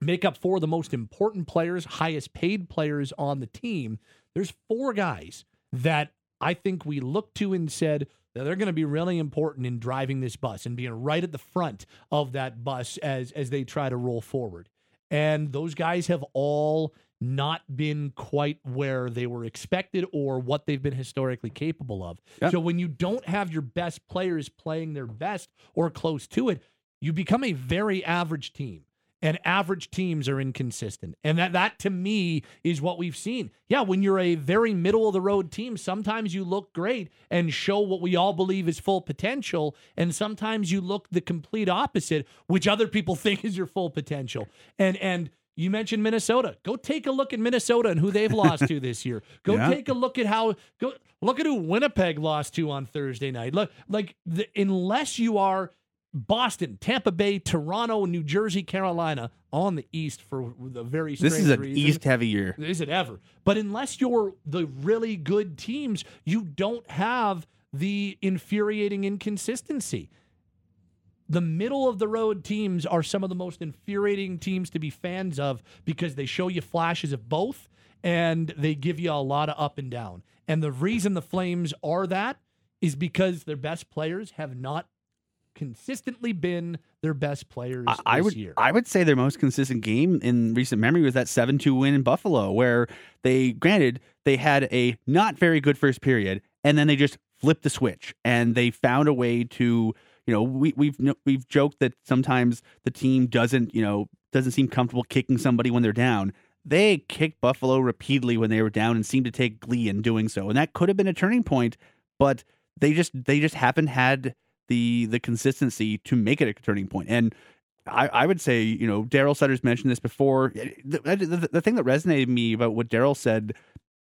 Speaker 6: make up four of the most important players, highest paid players on the team. There's four guys that I think we looked to and said that they're going to be really important in driving this bus and being right at the front of that bus as as they try to roll forward. And those guys have all not been quite where they were expected or what they've been historically capable of.
Speaker 11: Yep.
Speaker 6: So when you don't have your best players playing their best or close to it, you become a very average team and average teams are inconsistent. And that that to me is what we've seen. Yeah, when you're a very middle of the road team, sometimes you look great and show what we all believe is full potential, and sometimes you look the complete opposite, which other people think is your full potential. And and you mentioned Minnesota. Go take a look at Minnesota and who they've lost to this year. Go
Speaker 11: Yeah.
Speaker 6: take a look at how go look at who Winnipeg lost to on Thursday night. Look, like the, unless you are Boston, Tampa Bay, Toronto, New Jersey, Carolina on the East for the very
Speaker 11: This is an
Speaker 6: reason.
Speaker 11: East heavy year.
Speaker 6: Is it ever? But unless you're the really good teams, you don't have the infuriating inconsistency. The middle of the road teams are some of the most infuriating teams to be fans of because they show you flashes of both and they give you a lot of up and down. And the reason the Flames are that is because their best players have not consistently been their best players
Speaker 11: I, I
Speaker 6: this
Speaker 11: would
Speaker 6: year.
Speaker 11: I would say their most consistent game in recent memory was that seven two win in Buffalo, where they granted they had a not very good first period, and then they just flipped the switch and they found a way to you know we we've we've joked that sometimes the team doesn't you know doesn't seem comfortable kicking somebody when they're down. They kicked Buffalo repeatedly when they were down and seemed to take glee in doing so, and that could have been a turning point, but they just they just haven't had the the consistency to make it a turning point. And I, I would say, you know, Daryl Sutter's mentioned this before. The, the, the thing that resonated with me about what Daryl said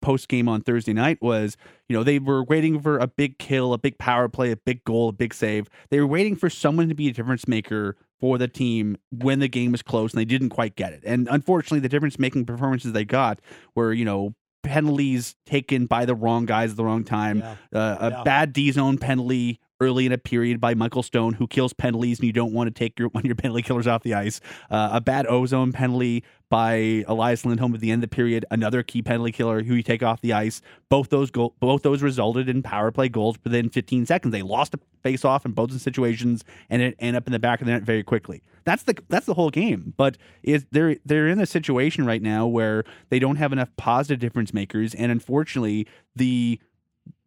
Speaker 11: post game on Thursday night was, you know, they were waiting for a big kill, a big power play, a big goal, a big save. They were waiting for someone to be a difference maker for the team when the game was close, and they didn't quite get it. And unfortunately, the difference making performances they got were, you know, penalties taken by the wrong guys at the wrong time,
Speaker 6: Yeah.
Speaker 11: uh, a
Speaker 6: Yeah.
Speaker 11: bad D zone penalty early in a period by Michael Stone, who kills penalties, and you don't want to take your one of your penalty killers off the ice. Uh, a bad ozone penalty by Elias Lindholm at the end of the period, another key penalty killer who you take off the ice. Both those goal, both those resulted in power play goals within 15 seconds. They lost a face off in both situations and it ended up in the back of the net very quickly. That's the that's the whole game. But is they're they're in a situation right now where they don't have enough positive difference makers, and unfortunately the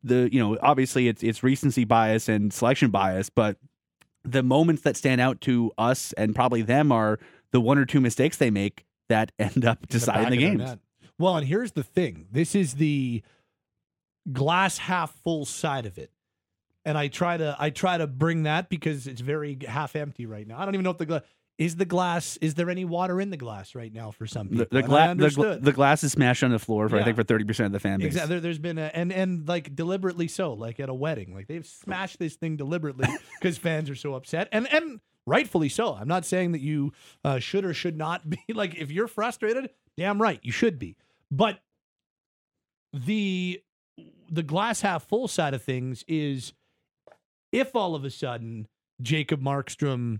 Speaker 11: the you know obviously it's it's recency bias and selection bias, but the moments that stand out to us and probably them are the one or two mistakes they make that end up deciding the,
Speaker 6: of
Speaker 11: games.
Speaker 6: Well, and here's the thing: this is the glass half full side of it, and I try to I try to bring that because it's very half empty right now. I don't even know if the glass is the glass. Is there any water in the glass right now for some people?
Speaker 11: The, the, gla- the,
Speaker 6: understood.
Speaker 11: the glass is smashed on the floor for I think for thirty percent of the fan base.
Speaker 6: Exactly. There, there's been a and and like deliberately so, like at a wedding, like they've smashed this thing deliberately because fans are so upset, and and rightfully so. I'm not saying that you uh, should or should not be like if you're frustrated, damn right you should be, but the the glass half full side of things is if all of a sudden Jacob Markstrom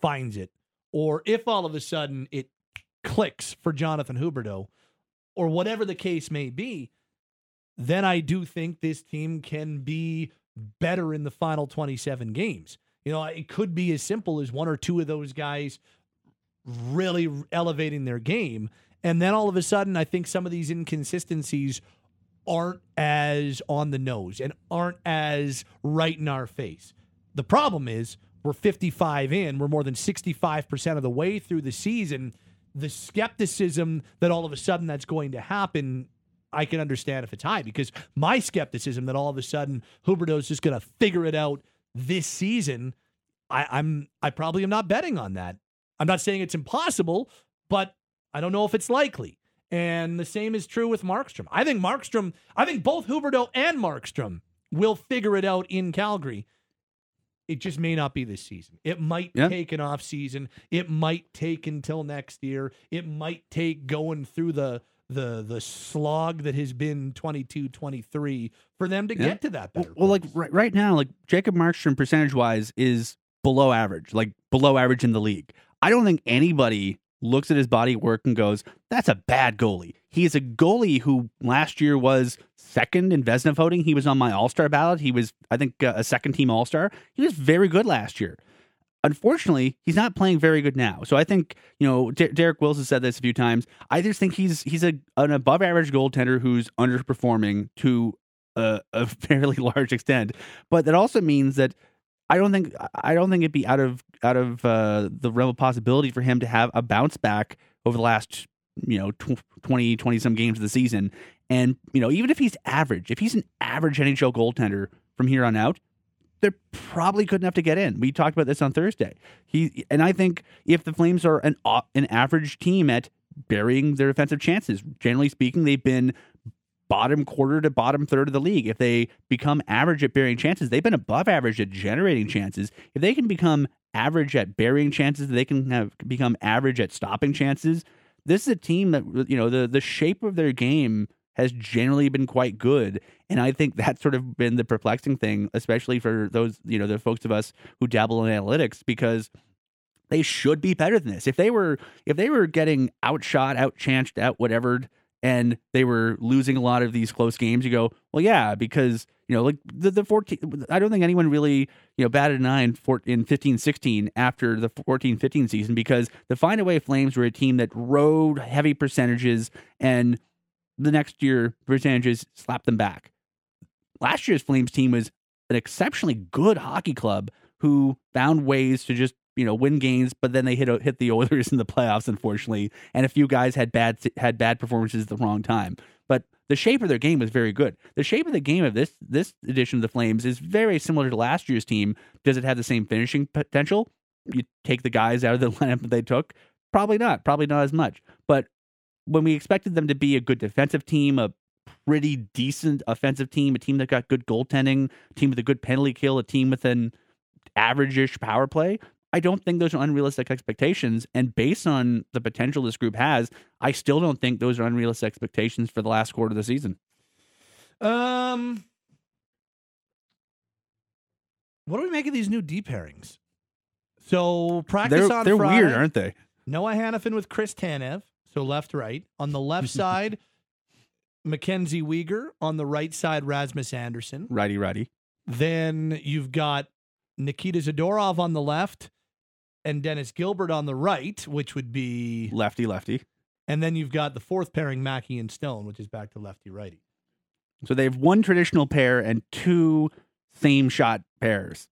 Speaker 6: finds it, or if all of a sudden it clicks for Jonathan Huberdeau, or whatever the case may be, then I do think this team can be better in the final 27 games. You know, it could be as simple as one or two of those guys really elevating their game. And then all of a sudden, I think some of these inconsistencies aren't as on the nose and aren't as right in our face. The problem is we're 55 in, we're more than 65% of the way through the season. The skepticism that all of a sudden that's going to happen, I can understand if it's high because my skepticism that all of a sudden Huberdeau's just going to figure it out this season, I, I'm I probably am not betting on that. I'm not saying it's impossible, but I don't know if it's likely. And the same is true with Markstrom. I think Markstrom, I think both Huberdeau and Markstrom will figure it out in Calgary. It just may not be this season. It might
Speaker 11: Yeah.
Speaker 6: take an off season. It might take until next year. It might take going through the the the slog that has been 22 23 for them to
Speaker 11: Yeah.
Speaker 6: get to that better.
Speaker 11: Well, like right, right now, like Jacob Markstrom percentage wise is below average, like below average in the league. I don't think anybody looks at his body work and goes, "That's a bad goalie." He is a goalie who last year was second in Vezina voting. He was on my All Star ballot. He was, I think, uh, a second team All Star. He was very good last year. Unfortunately, he's not playing very good now. So I think you know Der- Derek Wills has said this a few times. I just think he's he's a an above average goaltender who's underperforming to a, a fairly large extent. But that also means that I don't think I don't think it'd be out of out of uh, the realm of possibility for him to have a bounce back over the last you know tw- 20 20 some games of the season. And you know even if he's average, if he's an average NHL goaltender from here on out, they're probably good enough to get in. We talked about this on Thursday. He and I think if the Flames are an an average team at burying their offensive chances, generally speaking, they've been bottom quarter to bottom third of the league. If they become average at burying chances, they've been above average at generating chances. If they can become average at burying chances, they can have become average at stopping chances. This is a team that you know the the shape of their game has generally been quite good. And I think that's sort of been the perplexing thing, especially for those, you know, the folks of us who dabble in analytics, because they should be better than this. If they were if they were getting outshot, outchanced, out whatever, and they were losing a lot of these close games, you go, well, yeah, because you know, like the the 14 I don't think anyone really, you know, batted an eye in, four, in 15 16 after the 14 15 season because the Find Away Flames were a team that rode heavy percentages and the next year percentages slapped them back. Last year's Flames team was an exceptionally good hockey club who found ways to just you know win games, but then they hit hit the Oilers in the playoffs, unfortunately, and a few guys had bad had bad performances at the wrong time. But the shape of their game was very good. The shape of the game of this this edition of the Flames is very similar to last year's team. Does it have the same finishing potential? You take the guys out of the lineup that they took, probably not. Probably not as much. But when we expected them to be a good defensive team, a pretty decent offensive team, a team that got good goaltending, a team with a good penalty kill, a team with an average-ish power play. I don't think those are unrealistic expectations. And based on the potential this group has, I still don't think those are unrealistic expectations for the last quarter of the season.
Speaker 6: Um, what do we make of these new D pairings? So practice
Speaker 11: They're,
Speaker 6: on
Speaker 11: they're
Speaker 6: Friday.
Speaker 11: weird, aren't they?
Speaker 6: Noah Hanifin with Chris Tanev, so left right. On the left side, Mackenzie Weegar. On the right side, Rasmus Andersson.
Speaker 11: Righty, righty.
Speaker 6: Then you've got Nikita Zadorov on the left and Dennis Gilbert on the right, which would be
Speaker 11: Lefty, lefty.
Speaker 6: and then you've got the fourth pairing, Mackey and Stone, which is back to lefty righty.
Speaker 11: So they have one traditional pair and two same shot pairs.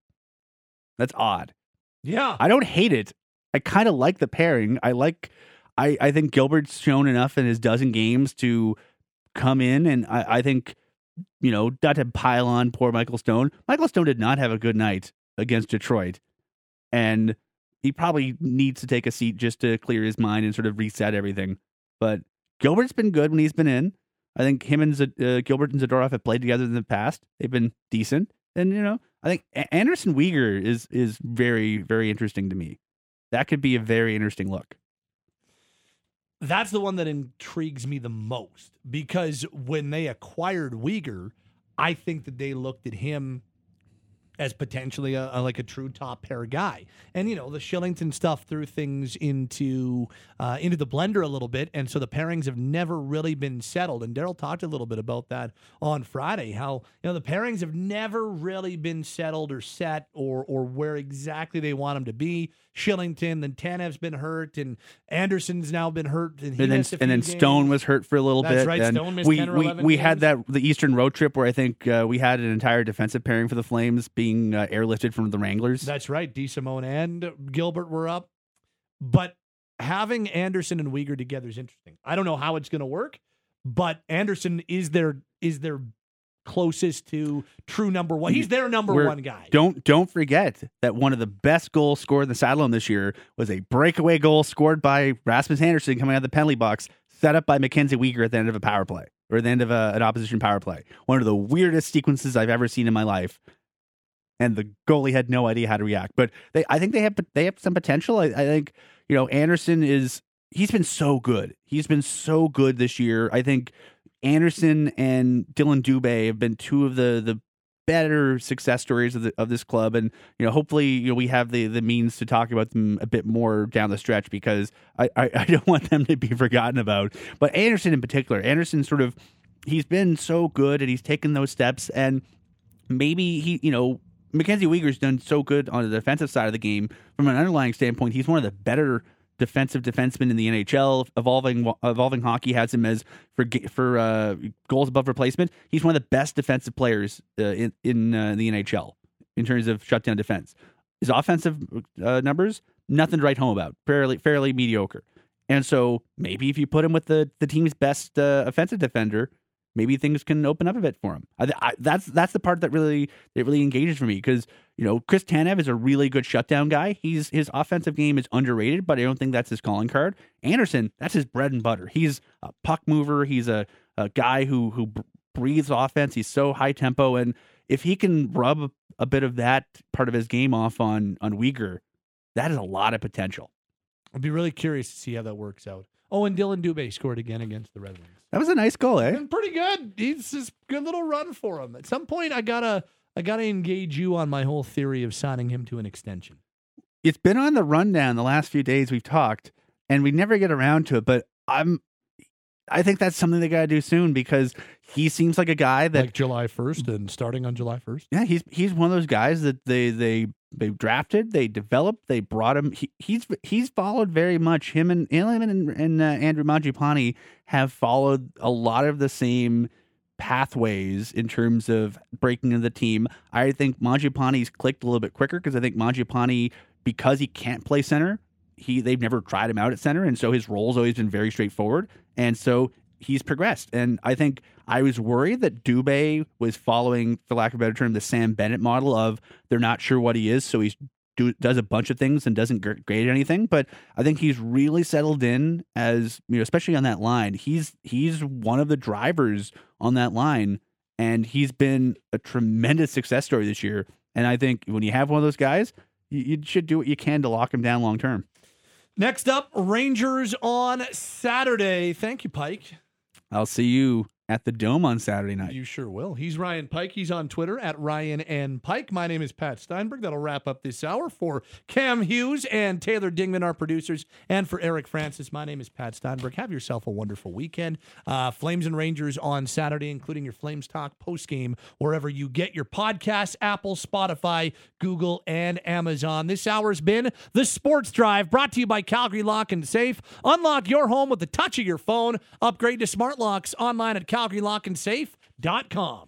Speaker 11: That's odd.
Speaker 6: Yeah.
Speaker 11: I don't hate it. I kind of like the pairing. I like. I I think Gilbert's shown enough in his dozen games to come in, and I, I think you know not to pile on poor Michael Stone. Michael Stone did not have a good night against Detroit, and he probably needs to take a seat just to clear his mind and sort of reset everything. But Gilbert's been good when he's been in. I think him and Z- uh, Gilbert and Zadorov have played together in the past. They've been decent, and you know I think A- Andersson Weegar is is very very interesting to me. That could be a very interesting look.
Speaker 6: That's the one that intrigues me the most because when they acquired Weegar, I think that they looked at him as potentially a, a- like a true top pair guy. And you know, the Kylington stuff threw things into uh, into the blender a little bit, and so the pairings have never really been settled. And Daryl talked a little bit about that on Friday. How you know the pairings have never really been settled or set or or where exactly they want them to be. Kylington, then Tanev's been hurt, and Andersson's now been hurt, and, he
Speaker 11: and then and then Stone was hurt for a little
Speaker 6: That's
Speaker 11: bit.
Speaker 6: right,
Speaker 11: and
Speaker 6: Stone missed
Speaker 11: we
Speaker 6: 10 or
Speaker 11: we
Speaker 6: 11
Speaker 11: we had that the Eastern road trip where I think uh, we had an entire defensive pairing for the Flames being uh, airlifted from the Wranglers.
Speaker 6: That's right. DeSimone and Gilbert were up. But having Andersson and Weegar together is interesting. I don't know how it's going to work, but Andersson is their is their closest to true number one. He's their number
Speaker 11: We're-
Speaker 6: one guy.
Speaker 11: Don't don't forget that one of the best goals scored in the Saddledome this year was a breakaway goal scored by Rasmus Andersson coming out of the penalty box, set up by Mackenzie Weegar at the end of a power play or at the end of a, an opposition power play. One of the weirdest sequences I've ever seen in my life. and the goalie had no idea how to react. But they, I think they have they have some potential. I, I think you know Andersson is he's been so good. He's been so good this year. I think Andersson and Dillon Dubé have been two of the the better success stories of the, of this club, and you know hopefully you know we have the the means to talk about them a bit more down the stretch because I I, I don't want them to be forgotten about. But Andersson in particular, Andersson sort of he's been so good and he's taken those steps and maybe he you know Mackenzie Weegar's done so good on the defensive side of the game from an underlying standpoint. He's one of the better defensive defenseman in the NHL. Evolving evolving hockey has him as for for uh, goals above replacement. He's one of the best defensive players uh, in in uh, the NHL in terms of shutdown defense. His offensive uh, numbers, nothing to write home about. Fairly fairly mediocre. And so maybe if you put him with the the team's best uh, offensive defender, maybe things can open up a bit for him. I, I, that's that's the part that really that really engages for me because you know Chris Tanev is a really good shutdown guy. He's his offensive game is underrated, but I don't think that's his calling card. Andersson, that's his bread and butter. He's a puck mover. He's a, a guy who who breathes offense. He's so high tempo, and if he can rub a, bit of that part of his game off on on Weegar, that is a lot of potential.
Speaker 6: I'd be really curious to see how that works out. Oh, and Dillon Dubé scored again against the Red Wings.
Speaker 11: That was a nice goal, eh?
Speaker 6: Been pretty good. He's just a good little run for him. At some point, I gotta I gotta engage you on my whole theory of signing him to an extension.
Speaker 11: It's been on the rundown the last few days we've talked, and we never get around to it. But I'm, I think that's something they gotta do soon because he seems like a guy that
Speaker 6: like July first and starting on July first.
Speaker 11: Yeah, he's he's one of those guys that they they they drafted, they developed, they brought him. He, he's he's followed very much him and him and, and uh, Andrew Mangiapane have followed a lot of the same pathways in terms of breaking into the team. I think Mangiapane's clicked a little bit quicker because I think Mangiapane because he can't play center, he they've never tried him out at center, and so his role's always been very straightforward, and so he's progressed. And I think I was worried that Dubé was following, for lack of a better term, the Sam Bennett model of they're not sure what he is, so he's do, does a bunch of things and doesn't grade anything. But I think he's really settled in as you know, especially on that line. He's he's one of the drivers on that line, and he's been a tremendous success story this year. And I think when you have one of those guys, you, you should do what you can to lock him down long term.
Speaker 6: Next up, Rangers on Saturday. Thank you, Pike.
Speaker 11: I'll see you at the Dome on Saturday night.
Speaker 6: You sure will. He's Ryan Pike. He's on Twitter at Ryan and Pike. My name is Pat Steinberg. That'll wrap up this hour for Cam Hughes and Taylor Dingman, our producers, and for Eric Francis. My name is Pat Steinberg. Have yourself a wonderful weekend. Uh, Flames and Rangers on Saturday, including your Flames Talk post game wherever you get your podcasts Apple, Spotify, Google, and Amazon. This hour has been the Sports Drive brought to you by Calgary Lock and Safe. Unlock your home with the touch of your phone. Upgrade to smart locks online at Calgary Lock and Safe.com.